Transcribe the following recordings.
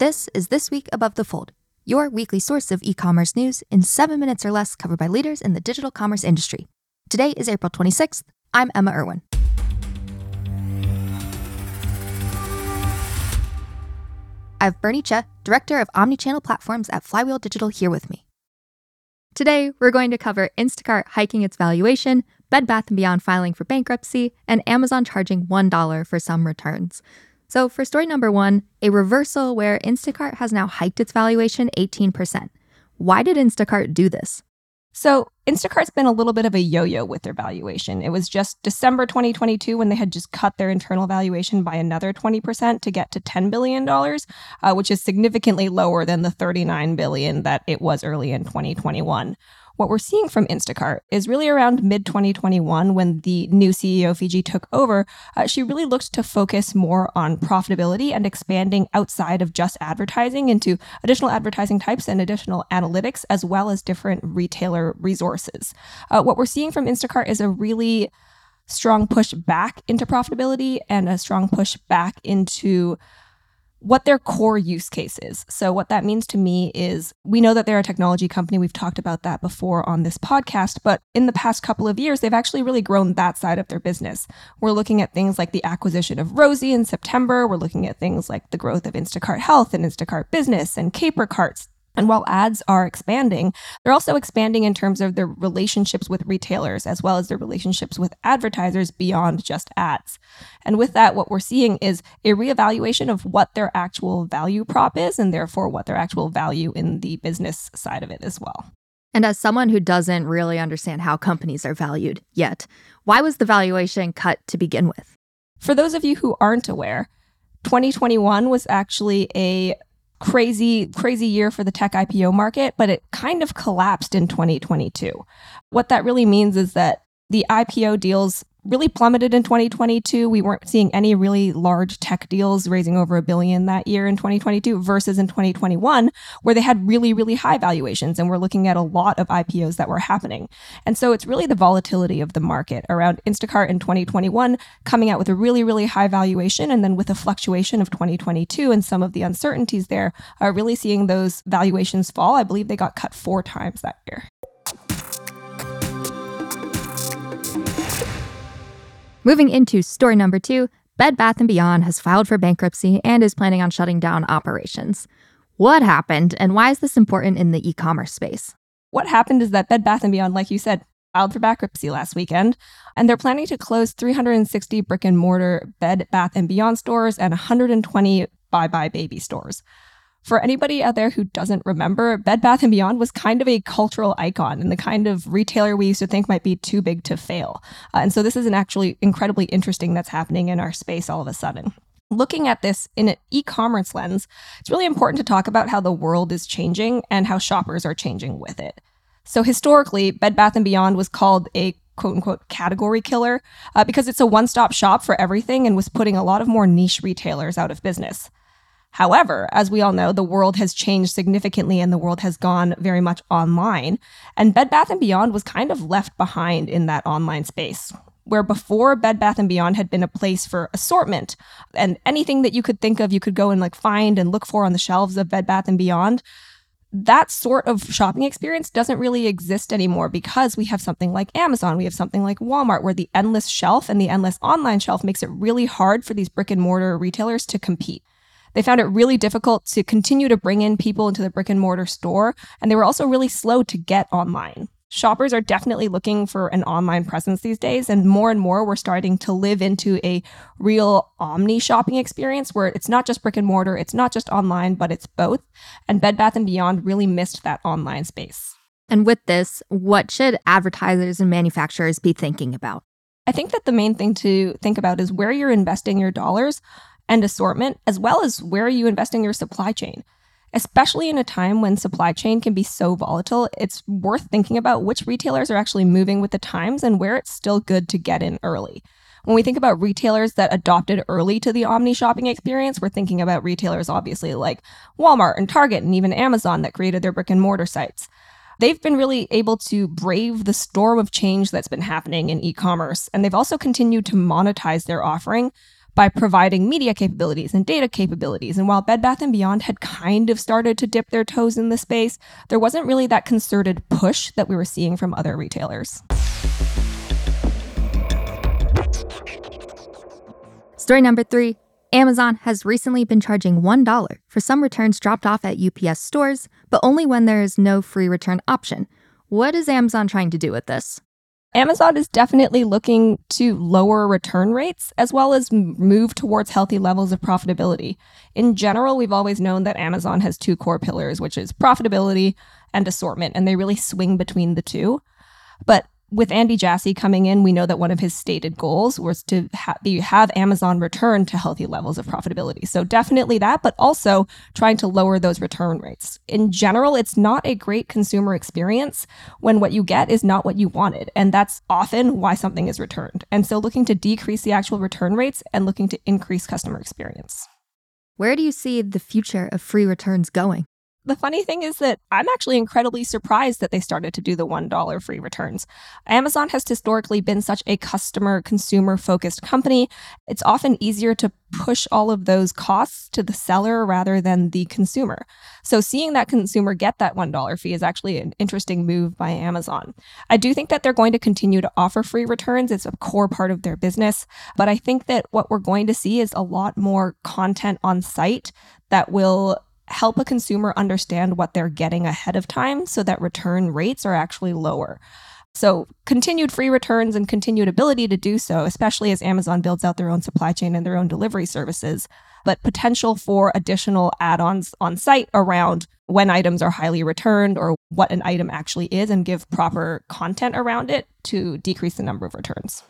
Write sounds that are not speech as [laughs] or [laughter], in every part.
This is This Week Above the Fold, your weekly source of e commerce news in seven minutes or less covered by leaders in the digital commerce industry. Today is April 26th. I'm Emma Irwin. I have Bernie Che, Director of Omnichannel Platforms at Flywheel Digital, here with me. Today, we're going to cover Instacart hiking its valuation, Bed Bath & Beyond filing for bankruptcy, and Amazon charging $1 for some returns. So, for story number one, a reversal where Instacart has now hiked its valuation 18%. Why did Instacart do this? So, Instacart's been a little bit of a yo yo with their valuation. It was just December 2022 when they had just cut their internal valuation by another 20% to get to $10 billion, uh, which is significantly lower than the 39 billion that it was early in 2021 what we're seeing from Instacart is really around mid 2021 when the new CEO Fidji took over. Uh, she really looked to focus more on profitability and expanding outside of just advertising into additional advertising types and additional analytics, as well as different retailer resources. Uh, what we're seeing from Instacart is a really strong push back into profitability and a strong push back into what their core use case is. So, what that means to me is we know that they're a technology company. We've talked about that before on this podcast, but in the past couple of years, they've actually really grown that side of their business. We're looking at things like the acquisition of Rosie in September. We're looking at things like the growth of Instacart Health and Instacart Business and Caper Carts. And while ads are expanding, they're also expanding in terms of their relationships with retailers as well as their relationships with advertisers beyond just ads. And with that, what we're seeing is a reevaluation of what their actual value prop is and therefore what their actual value in the business side of it as well. And as someone who doesn't really understand how companies are valued yet, why was the valuation cut to begin with? For those of you who aren't aware, 2021 was actually a crazy, crazy year for the tech IPO market, but it kind of collapsed in 2022. What that really means is that the IPO deals really plummeted in 2022. We weren't seeing any really large tech deals raising over a billion that year in 2022 versus in 2021, where they had really, really high valuations. And we're looking at a lot of IPOs that were happening. And so it's really the volatility of the market around Instacart in 2021 coming out with a really, really high valuation. And then with a fluctuation of 2022 and some of the uncertainties there, are really seeing those valuations fall. I believe they got cut four times that year. Moving into story number two, Bed Bath & Beyond has filed for bankruptcy and is planning on shutting down operations. What happened and why is this important in the e-commerce space? What happened is that Bed Bath & Beyond, like you said, filed for bankruptcy last weekend, and they're planning to close 360 brick and mortar Bed Bath & Beyond stores and 120 buybuy BABY stores. For anybody out there who doesn't remember, Bed Bath & Beyond was kind of a cultural icon and the kind of retailer we used to think might be too big to fail. Uh, and so this is an actually incredibly interesting that's happening in our space all of a sudden. Looking at this in an e-commerce lens, it's really important to talk about how the world is changing and how shoppers are changing with it. So historically, Bed Bath & Beyond was called a quote unquote category killer uh, because it's a one stop shop for everything and was putting a lot of more niche retailers out of business. However, as we all know, the world has changed significantly and the world has gone very much online. And Bed Bath & Beyond was kind of left behind in that online space. Where before Bed Bath & Beyond had been a place for assortment and anything that you could think of, you could go and like find and look for on the shelves of Bed Bath & Beyond. That sort of shopping experience doesn't really exist anymore because we have something like Amazon, we have something like Walmart, where the endless shelf and the endless online shelf makes it really hard for these brick and mortar retailers to compete. They found it really difficult to continue to bring in people into the brick and mortar store, and they were also really slow to get online. Shoppers are definitely looking for an online presence these days, and more and more we're starting to live into a real omni shopping experience where it's not just brick and mortar, it's not just online, but it's both. And Bed Bath and Beyond really missed that online space. And with this, what should advertisers and manufacturers be thinking about? I think that the main thing to think about is where you're investing your dollars and assortment, as well as where are you investing your supply chain. Especially in a time when supply chain can be so volatile, it's worth thinking about which retailers are actually moving with the times and where it's still good to get in early. When we think about retailers that adopted early to the omni shopping experience, we're thinking about retailers obviously like Walmart and Target and even Amazon that created their brick and mortar sites. They've been really able to brave the storm of change that's been happening in e commerce, and they've also continued to monetize their offering by providing media capabilities and data capabilities. And while Bed Bath & Beyond had kind of started to dip their toes in the space, there wasn't really that concerted push that we were seeing from other retailers. Story number three Amazon has recently been charging $1 for some returns dropped off at UPS stores, but only when there is no free return option. What is Amazon trying to do with this? Amazon is definitely looking to lower return rates as well as move towards healthy levels of profitability. In general, we've always known that Amazon has two core pillars, which is profitability and assortment, and they really swing between the two. But with Andy Jassy coming in, we know that one of his stated goals was to ha- have Amazon return to healthy levels of profitability. So definitely that, but also trying to lower those return rates. In general, it's not a great consumer experience when what you get is not what you wanted. And that's often why something is returned. And so looking to decrease the actual return rates and looking to increase customer experience. Where do you see the future of free returns going? The funny thing is that I'm actually incredibly surprised that they started to do the $1 free returns. Amazon has historically been such a customer consumer focused company. It's often easier to push all of those costs to the seller rather than the consumer. So seeing that consumer get that $1 fee is actually an interesting move by Amazon. I do think that they're going to continue to offer free returns. It's a core part of their business. But I think that what we're going to see is a lot more content on site that will help a consumer understand what they're getting ahead of time so that return rates are actually lower. So, continued free returns and continued ability to do so, especially as Amazon builds out their own supply chain and their own delivery services, but potential for additional add ons on site around when items are highly returned or what an item actually is and give proper content around it to decrease the number of returns.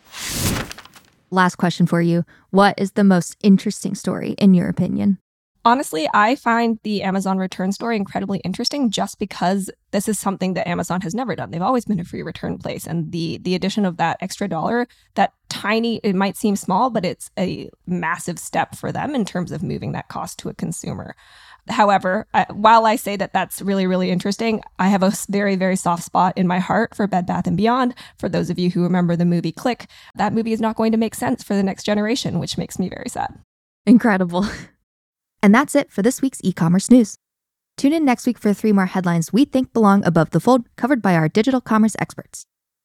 Last question for you What is the most interesting story, in your opinion? Honestly, I find the Amazon return story incredibly interesting just because this is something that Amazon has never done. They've always been a free return place and the the addition of that extra dollar, that tiny it might seem small, but it's a massive step for them in terms of moving that cost to a consumer. However, I, while I say that that's really really interesting, I have a very very soft spot in my heart for Bed Bath and Beyond. For those of you who remember the movie Click, that movie is not going to make sense for the next generation, which makes me very sad. Incredible. [laughs] And that's it for this week's e commerce news. Tune in next week for three more headlines we think belong above the fold, covered by our digital commerce experts.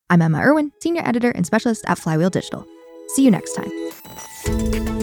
I'm Emma Irwin, Senior Editor and Specialist at Flywheel Digital. See you next time.